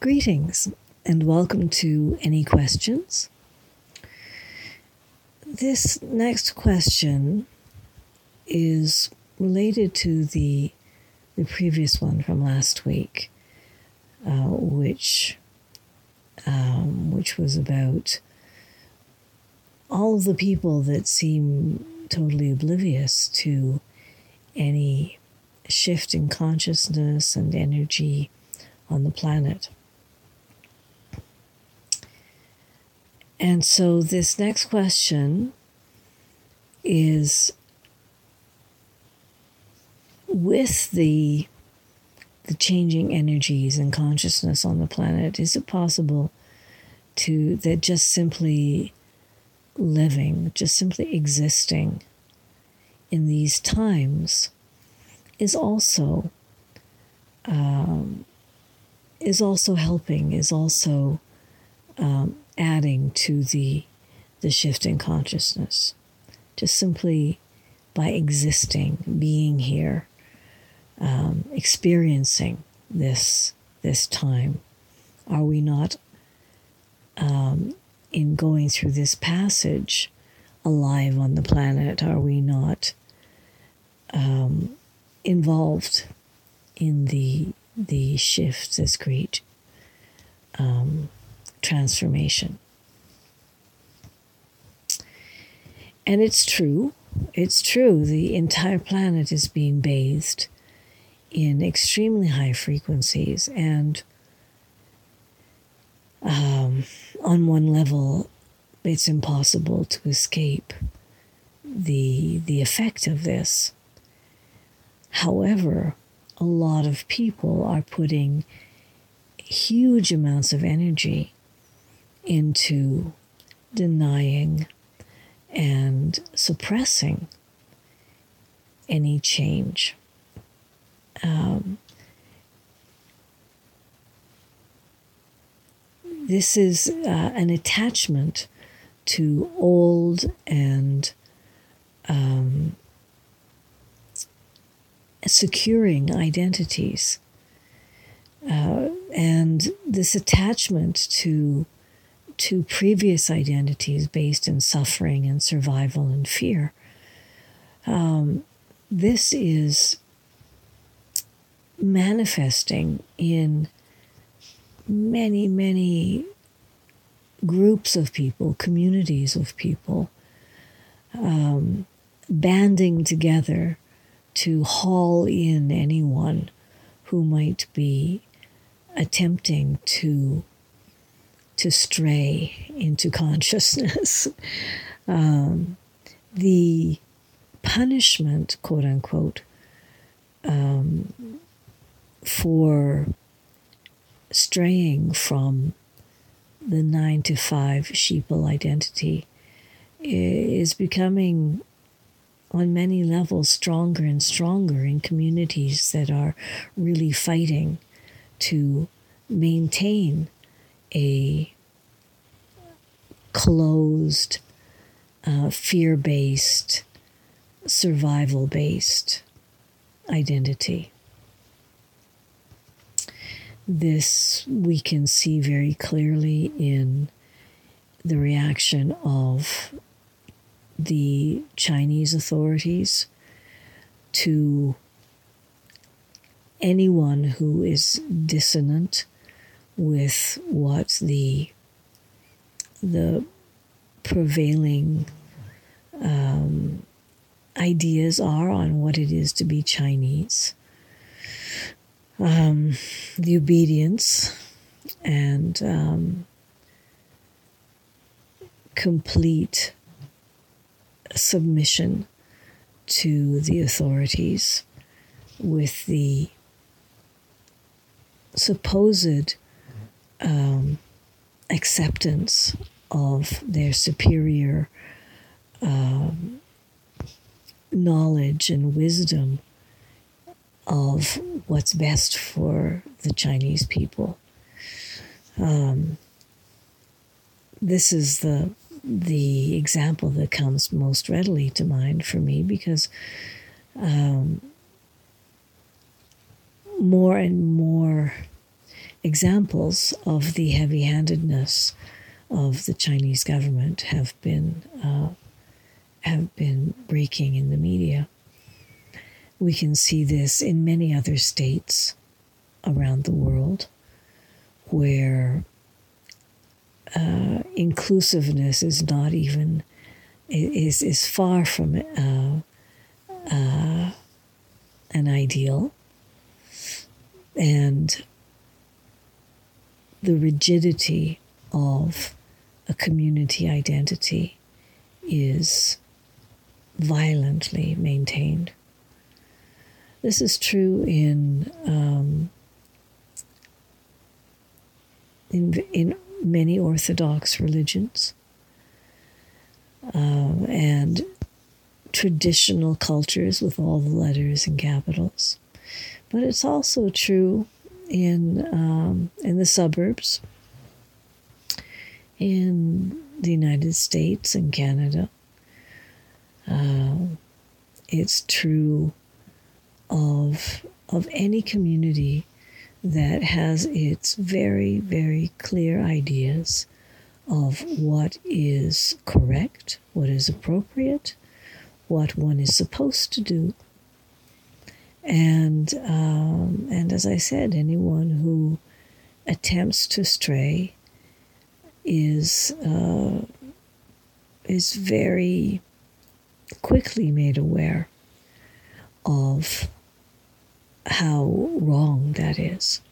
Greetings and welcome to Any Questions. This next question is related to the the previous one from last week, uh, which um, which was about all of the people that seem totally oblivious to any shift in consciousness and energy on the planet. And so this next question is with the the changing energies and consciousness on the planet is it possible to that just simply living just simply existing in these times is also um, is also helping is also um, adding to the the shift in consciousness. Just simply by existing being here um, experiencing this this time. Are we not um, in going through this passage alive on the planet? Are we not um, involved in the the shift this great um, transformation. And it's true, it's true, the entire planet is being bathed in extremely high frequencies. And um, on one level, it's impossible to escape the, the effect of this. However, a lot of people are putting huge amounts of energy into denying and suppressing any change. Um, this is uh, an attachment to old and um, securing identities. Uh, and this attachment to to previous identities based in suffering and survival and fear. Um, this is manifesting in many, many groups of people, communities of people, um, banding together to haul in anyone who might be attempting to to stray into consciousness. um, the punishment, quote unquote, um, for straying from the nine to five sheeple identity is becoming on many levels stronger and stronger in communities that are really fighting to maintain a closed, uh, fear based, survival based identity. This we can see very clearly in the reaction of the Chinese authorities to anyone who is dissonant with what the the prevailing um, ideas are on what it is to be Chinese. Um, the obedience and um, complete submission to the authorities with the supposed um, acceptance of their superior um, knowledge and wisdom of what's best for the Chinese people. Um, this is the the example that comes most readily to mind for me because um, more and more examples of the heavy handedness of the Chinese government have been uh, have been breaking in the media. We can see this in many other states around the world where uh, inclusiveness is not even is is far from uh, uh, an ideal, and the rigidity of a community identity is violently maintained. This is true in um, in in many Orthodox religions uh, and traditional cultures with all the letters and capitals, but it's also true in um, in the suburbs in the United States and Canada. Uh, it's true of of any community that has its very very clear ideas of what is correct, what is appropriate, what one is supposed to do. And um, and as I said, anyone who attempts to stray is uh, is very quickly made aware of how wrong that is.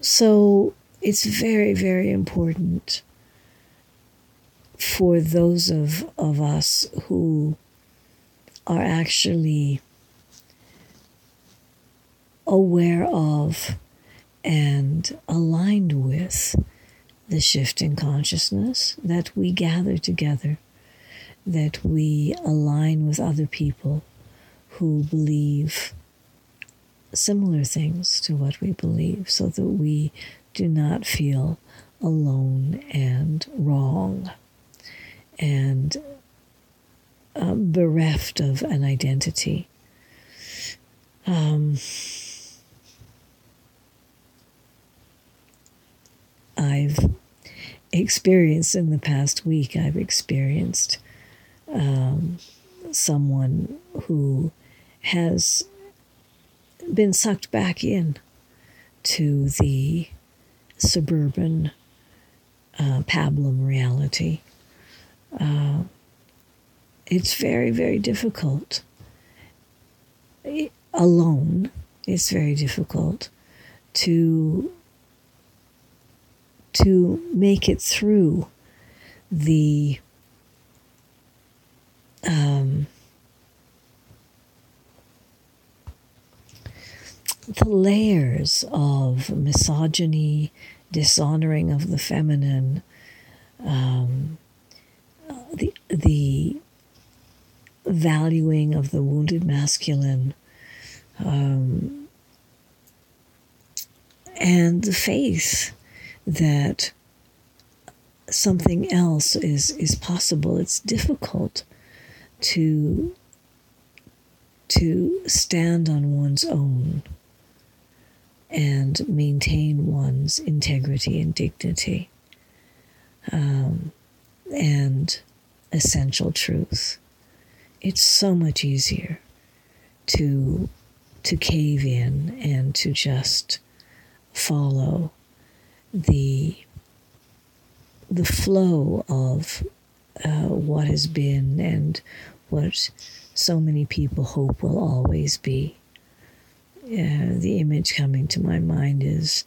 So it's very, very important for those of, of us who are actually aware of and aligned with the shift in consciousness, that we gather together, that we align with other people who believe similar things to what we believe, so that we do not feel alone and wrong. And uh, bereft of an identity. Um, I've experienced in the past week, I've experienced um, someone who has been sucked back in to the suburban uh, pablum reality. Uh, it's very, very difficult. Alone, it's very difficult to to make it through the um, the layers of misogyny, dishonoring of the feminine, um, the the valuing of the wounded masculine, um, and the faith that something else is is possible. It's difficult to to stand on one's own and maintain one's integrity and dignity um, and essential truth. It's so much easier to to cave in and to just follow the the flow of uh, what has been and what so many people hope will always be. Uh, the image coming to my mind is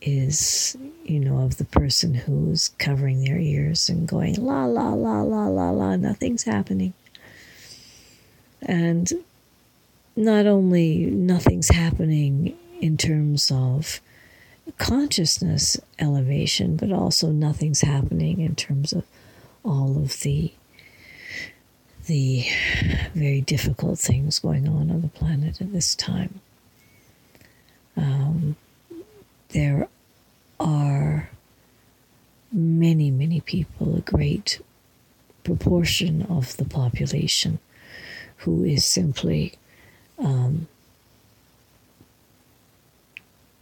is you know of the person who's covering their ears and going la la la la la la nothing's happening and not only nothing's happening in terms of consciousness elevation, but also nothing's happening in terms of all of the the very difficult things going on on the planet at this time. Um, there are many, many people, a great proportion of the population, who is simply um,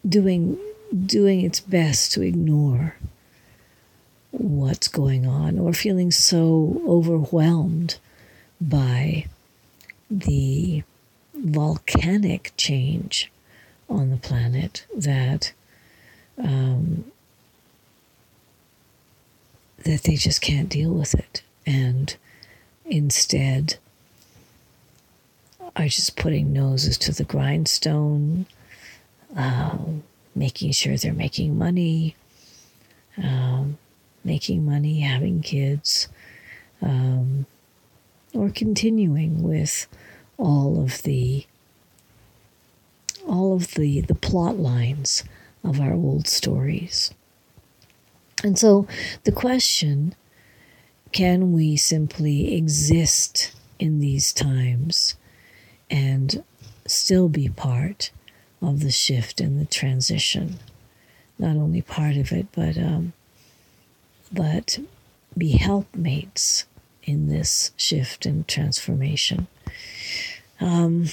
doing doing its best to ignore what's going on or feeling so overwhelmed by the volcanic change on the planet that um, that they just can't deal with it. And instead are just putting noses to the grindstone, um, making sure they're making money, um, making money, having kids, um, or continuing with all of the all of the the plot lines of our old stories. And so the question can we simply exist in these times and still be part of the shift and the transition? Not only part of it, but um, but be helpmates in this shift and transformation. Um,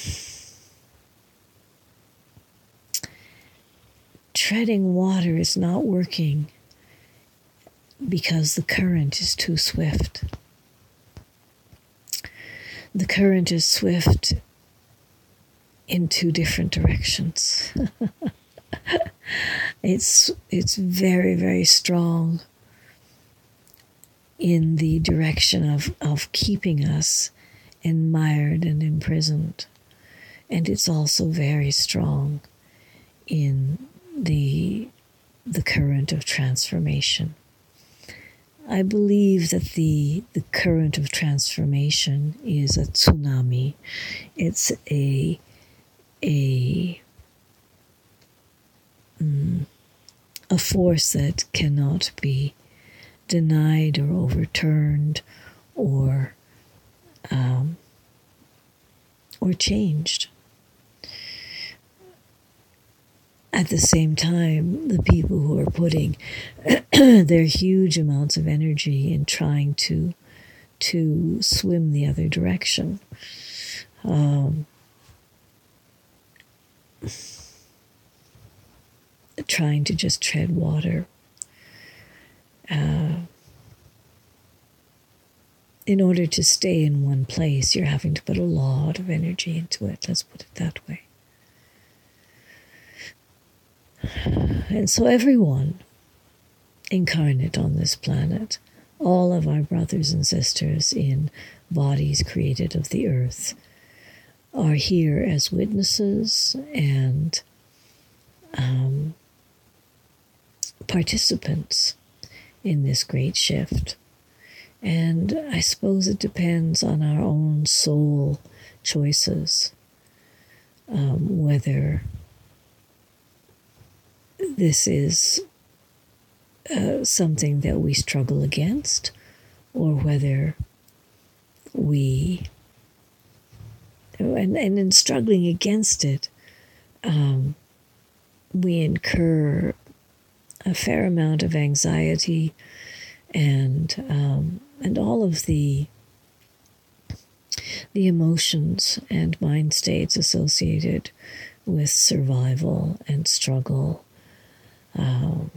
treading water is not working because the current is too swift. The current is swift in two different directions. it's it's very very strong in the direction of, of keeping us admired and imprisoned. And it's also very strong in the, the current of transformation. I believe that the, the current of transformation is a tsunami. It's a, a, mm, a force that cannot be denied or overturned or um, or changed. At the same time, the people who are putting their huge amounts of energy in trying to to swim the other direction. Um, trying to just tread water uh, in order to stay in one place, you're having to put a lot of energy into it. Let's put it that way. And so, everyone incarnate on this planet, all of our brothers and sisters in bodies created of the earth, are here as witnesses and um, participants in this great shift. And I suppose it depends on our own soul choices um, whether this is uh, something that we struggle against or whether we and, and in struggling against it um, we incur a fair amount of anxiety and um, and all of the the emotions and mind states associated with survival and struggle um,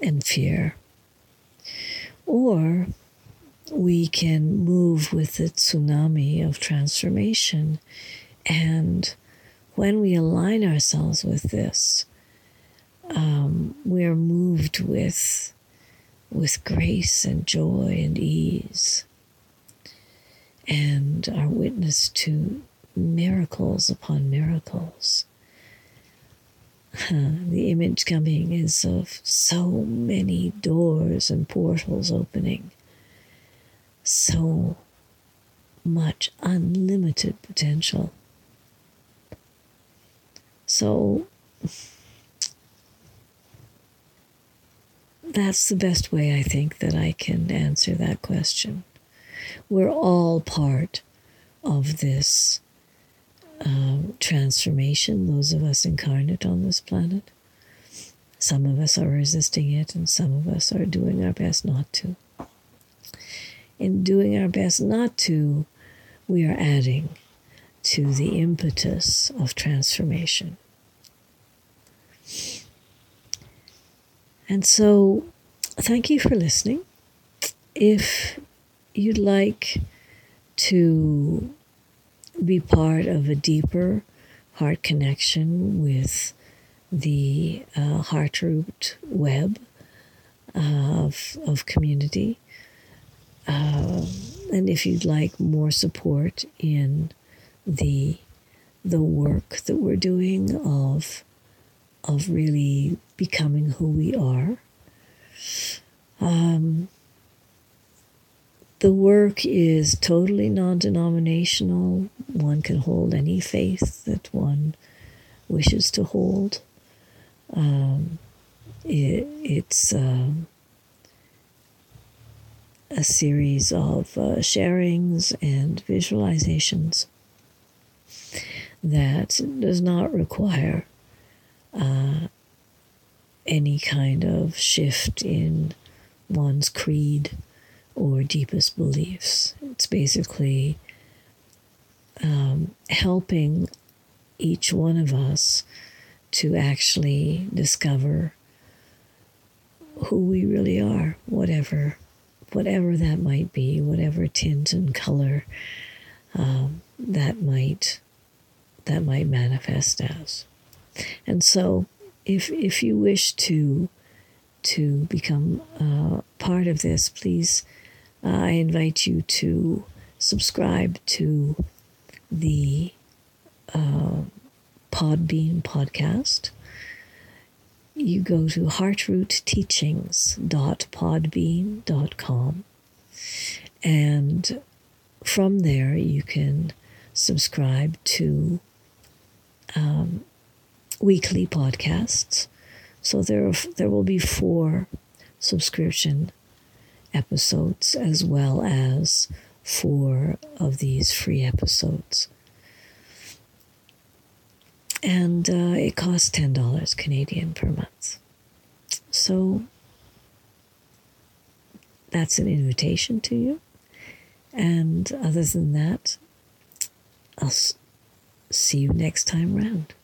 and fear. Or we can move with the tsunami of transformation. And when we align ourselves with this, um, we're moved with with grace and joy and ease and are witness to miracles upon miracles. the image coming is of so many doors and portals opening, so much unlimited potential. So, that's the best way I think that I can answer that question. We're all part of this um, transformation, those of us incarnate on this planet. Some of us are resisting it, and some of us are doing our best not to in doing our best not to, we are adding to the impetus of transformation. And so, thank you for listening. If you'd like to be part of a deeper heart connection with the uh, Heartroot web of, of community, uh, and if you'd like more support in the the work that we're doing of of really becoming who we are. Um, the work is totally non denominational. One can hold any faith that one wishes to hold. Um, it, it's um, a series of uh, sharings and visualizations that does not require uh, any kind of shift in one's creed or deepest beliefs. It's basically um, helping each one of us to actually discover who we really are, whatever, whatever that might be, whatever tint and color um, that might that might manifest as. And so, if if you wish to to become uh, part of this, please, uh, I invite you to subscribe to the uh, Podbean podcast. You go to heartrootteachings.podbean.com, and from there you can subscribe to um, weekly podcasts. So there, there will be four subscription episodes as well as four of these free episodes. And uh, it costs $10 Canadian per month. So that's an invitation to you. And other than that, I'll see you next time round.